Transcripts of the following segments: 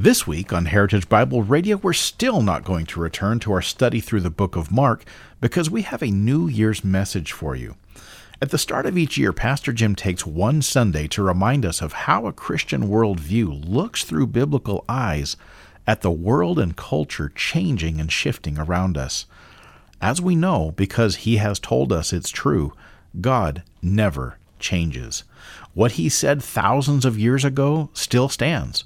This week on Heritage Bible Radio, we're still not going to return to our study through the book of Mark because we have a New Year's message for you. At the start of each year, Pastor Jim takes one Sunday to remind us of how a Christian worldview looks through biblical eyes at the world and culture changing and shifting around us. As we know, because he has told us it's true, God never changes. What he said thousands of years ago still stands.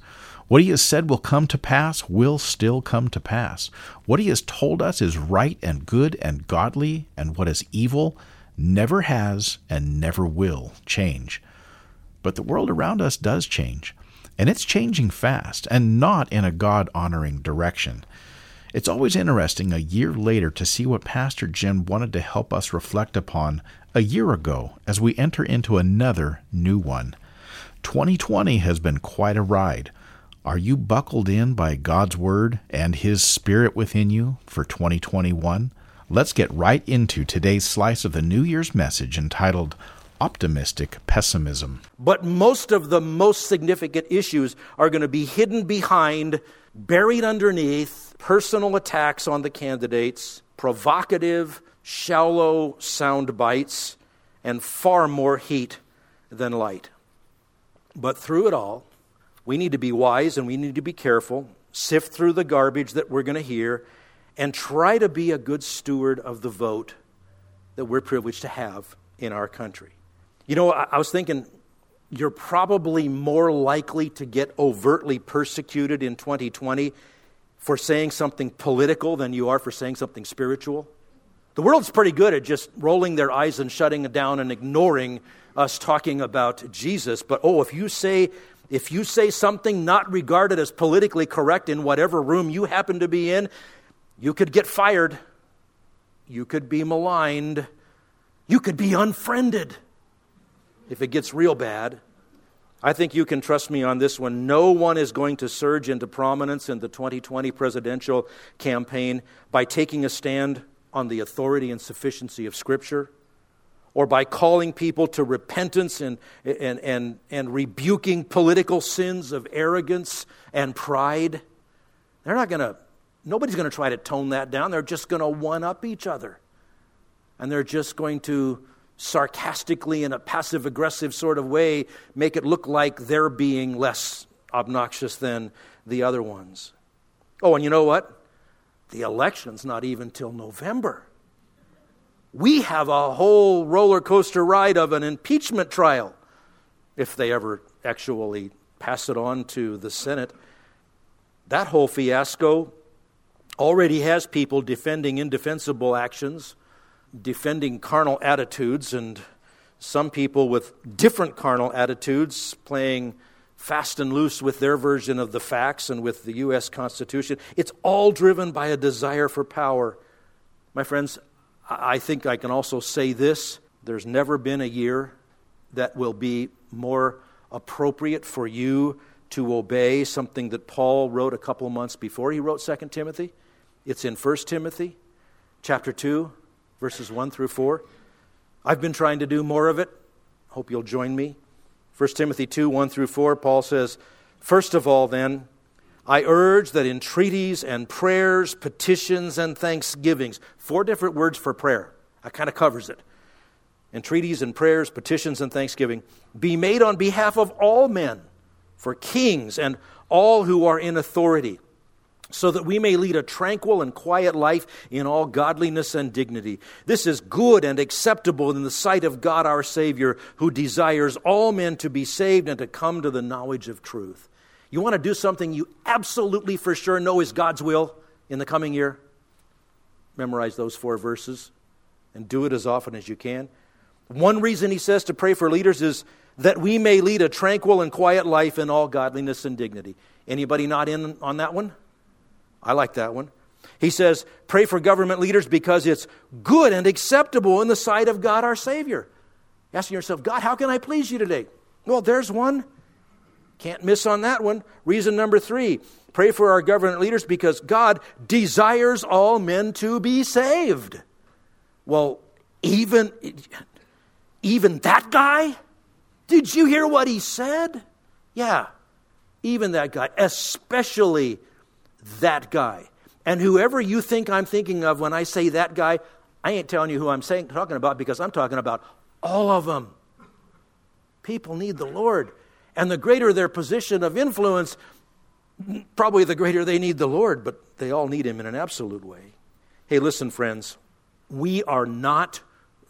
What he has said will come to pass will still come to pass. What he has told us is right and good and godly, and what is evil never has and never will change. But the world around us does change, and it's changing fast, and not in a God honoring direction. It's always interesting a year later to see what Pastor Jim wanted to help us reflect upon a year ago as we enter into another new one. 2020 has been quite a ride. Are you buckled in by God's Word and His Spirit within you for 2021? Let's get right into today's slice of the New Year's message entitled Optimistic Pessimism. But most of the most significant issues are going to be hidden behind, buried underneath personal attacks on the candidates, provocative, shallow sound bites, and far more heat than light. But through it all, we need to be wise and we need to be careful, sift through the garbage that we're going to hear, and try to be a good steward of the vote that we're privileged to have in our country. You know, I, was thinking you're probably more likely to get overtly persecuted in 2020 for saying something political than you are for saying something spiritual. The world's pretty good at just rolling their eyes and shutting down and ignoring us talking about Jesus. But oh, if you say if you say something not regarded as politically correct in whatever room you happen to be in, you could get fired. You could be maligned. You could be unfriended if it gets real bad. I think you can trust me on this one. No one is going to surge into prominence in the 2020 presidential campaign by taking a stand on the authority and sufficiency of Scripture or by calling people to repentance and, and, and, and rebuking political sins of arrogance and pride. They're not going to, nobody's going to try to tone that down. They're just going to one up each other. And they're just going to sarcastically, in a passive aggressive sort of way, make it look like they're being less obnoxious than the other ones. Oh, and you know what? The election's not even till November we have a whole roller coaster ride of an impeachment trial if they ever actually pass it on to the Senate. That whole fiasco already has people defending indefensible actions, defending carnal attitudes, and some people with different carnal attitudes playing fast and loose with their version of the facts and with the U.S. Constitution. It's all driven by a desire for power. My friends, I think I can also say this there's never been a year that will be more appropriate for you to obey something that Paul wrote a couple months before he wrote 2 Timothy. It's in 1 Timothy chapter 2 verses 1 through 4. I've been trying to do more of it. Hope you'll join me. 1 Timothy 2 1 through 4, Paul says, First of all, then, I urge that entreaties and prayers, petitions and thanksgivings, four different words for prayer, that kind of covers it. Entreaties and prayers, petitions and thanksgiving, be made on behalf of all men, for kings and all who are in authority, so that we may lead a tranquil and quiet life in all godliness and dignity. This is good and acceptable in the sight of God our Savior, who desires all men to be saved and to come to the knowledge of truth. You want to do something you absolutely for sure know is God's will in the coming year? Memorize those four verses and do it as often as you can. One reason he says to pray for leaders is that we may lead a tranquil and quiet life in all godliness and dignity. Anybody not in on that one? I like that one. He says, pray for government leaders because it's good and acceptable in the sight of God our Savior. Asking yourself, God, how can I please you today? Well, there's one. Can't miss on that one. Reason number three pray for our government leaders because God desires all men to be saved. Well, even, even that guy? Did you hear what he said? Yeah, even that guy, especially that guy. And whoever you think I'm thinking of when I say that guy, I ain't telling you who I'm saying, talking about because I'm talking about all of them. People need the Lord. And the greater their position of influence, probably the greater they need the Lord, but they all need Him in an absolute way. Hey, listen, friends, we are not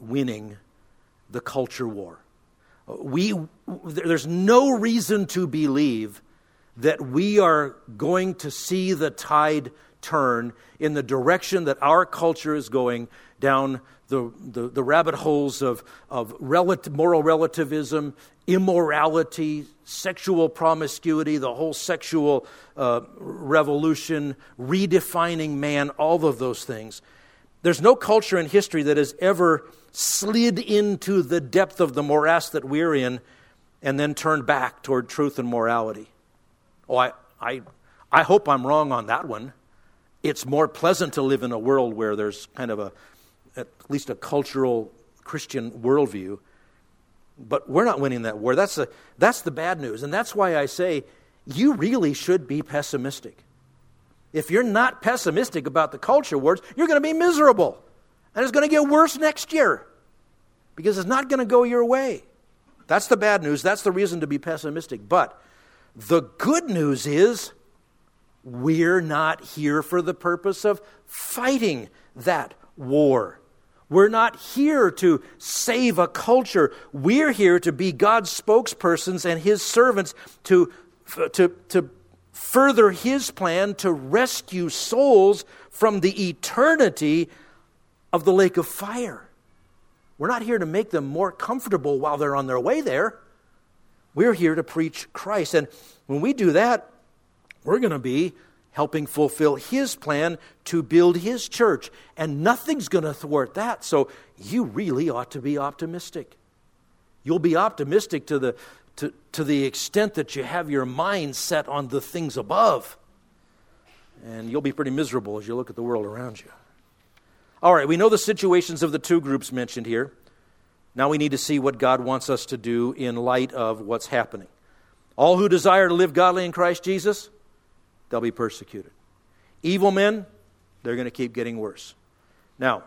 winning the culture war. We, there's no reason to believe that we are going to see the tide turn in the direction that our culture is going down the, the, the rabbit holes of, of relative, moral relativism, immorality, sexual promiscuity, the whole sexual uh, revolution, redefining man, all of those things. There's no culture in history that has ever slid into the depth of the morass that we're in and then turned back toward truth and morality. Oh, I, I, I hope I'm wrong on that one. It's more pleasant to live in a world where there's kind of a, at least a cultural Christian worldview. But we're not winning that war. That's, a, that's the bad news. And that's why I say you really should be pessimistic. If you're not pessimistic about the culture wars, you're going to be miserable. And it's going to get worse next year because it's not going to go your way. That's the bad news. That's the reason to be pessimistic. But the good news is we're not here for the purpose of fighting that war. We're not here to save a culture. We're here to be God's spokespersons and His servants to, to, to further His plan to rescue souls from the eternity of the lake of fire. We're not here to make them more comfortable while they're on their way there. We're here to preach Christ. And when we do that, we're going to be helping fulfill His plan to build His church. And nothing's going to thwart that. So you really ought to be optimistic. You'll be optimistic to the, to, to the extent that you have your mind set on the things above. And you'll be pretty miserable as you look at the world around you. All right, we know the situations of the two groups mentioned here. Now we need to see what God wants us to do in light of what's happening. All who desire to live godly in Christ Jesus, they'll be persecuted. Evil men, they're going to keep getting worse. Now,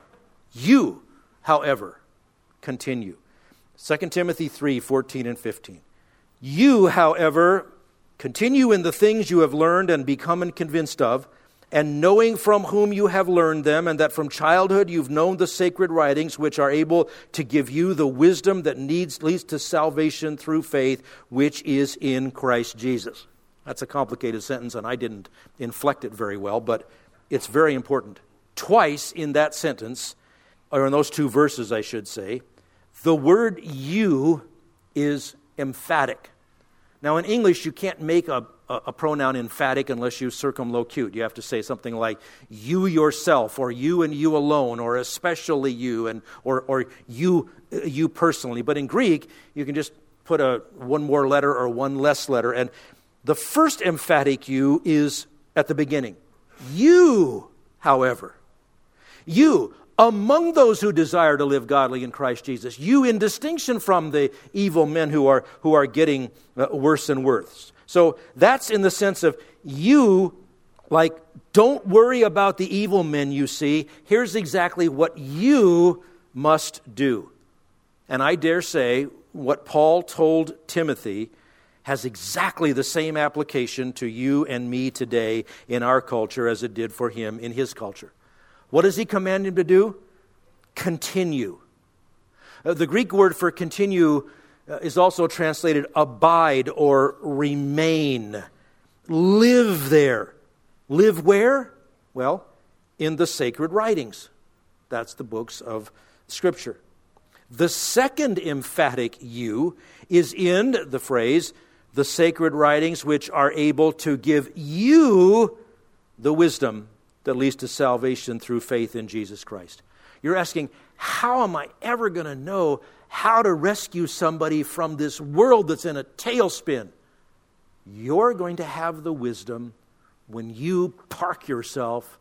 you, however, continue. 2 Timothy 3 14 and 15. You, however, continue in the things you have learned and become convinced of and knowing from whom you have learned them, and that from childhood you've known the sacred writings, which are able to give you the wisdom that needs, leads to salvation through faith, which is in Christ Jesus. That's a complicated sentence, and I didn't inflect it very well, but it's very important. Twice in that sentence, or in those two verses, I should say, the word you is emphatic. Now, in English, you can't make a a, a pronoun emphatic unless you circumlocute. You have to say something like you yourself, or you and you alone, or especially you, and, or, or you, you personally. But in Greek, you can just put a one more letter or one less letter. And the first emphatic you is at the beginning. You, however, you, among those who desire to live godly in Christ Jesus, you in distinction from the evil men who are, who are getting uh, worse and worse. So that's in the sense of you, like, don't worry about the evil men you see. Here's exactly what you must do. And I dare say what Paul told Timothy has exactly the same application to you and me today in our culture as it did for him in his culture. What does he command him to do? Continue. Uh, the Greek word for continue uh, is also translated abide or remain. Live there. Live where? Well, in the sacred writings. That's the books of Scripture. The second emphatic you is in the phrase, the sacred writings which are able to give you the wisdom that leads to salvation through faith in Jesus Christ. You're asking, how am I ever going to know how to rescue somebody from this world that's in a tailspin? You're going to have the wisdom when you park yourself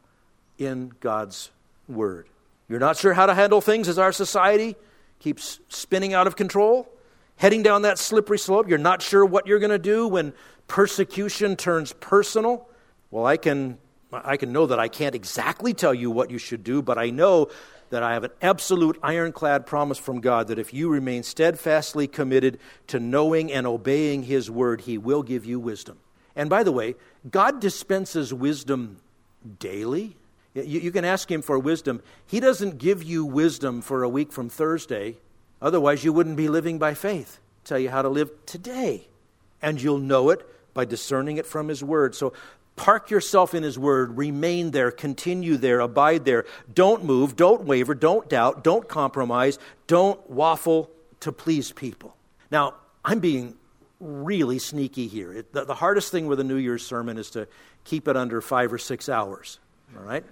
in God's Word. You're not sure how to handle things as our society keeps spinning out of control, heading down that slippery slope. You're not sure what you're going to do when persecution turns personal. Well, I can, I can know that I can't exactly tell you what you should do, but I know that I have an absolute ironclad promise from God that if you remain steadfastly committed to knowing and obeying His word, He will give you wisdom. And by the way, God dispenses wisdom daily. You, you can ask Him for wisdom. He doesn't give you wisdom for a week from Thursday, otherwise, you wouldn't be living by faith. Tell you how to live today. And you'll know it by discerning it from His Word. So Park yourself in His Word, remain there, continue there, abide there. Don't move, don't waver, don't doubt, don't compromise, don't waffle to please people. Now, I'm being really sneaky here. It, the, the, hardest thing with a New Year's sermon is to keep it under five or six hours, all right?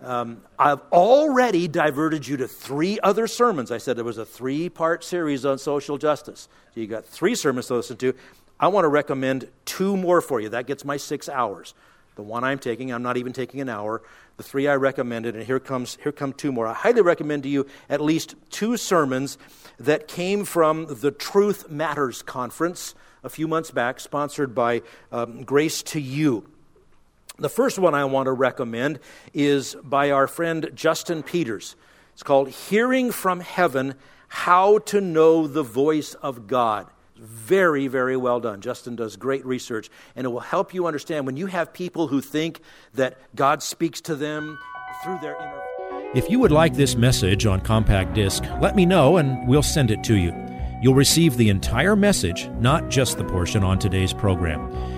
Um, I've already diverted you to three other sermons. I said there was a three part series on social justice. So you got three sermons to listen to. I want to recommend two more for you. That gets my six hours. The one I'm taking, I'm not even taking an hour. The three I recommended, and here comes here come two more. I highly recommend to you at least two sermons that came from the Truth Matters conference a few months back, sponsored by um, Grace to You. The first one I want to recommend is by our friend Justin Peters. It's called Hearing from Heaven How to Know the Voice of God. Very, very well done. Justin does great research, and it will help you understand when you have people who think that God speaks to them through their inner. If you would like this message on compact disc, let me know and we'll send it to you. You'll receive the entire message, not just the portion on today's program.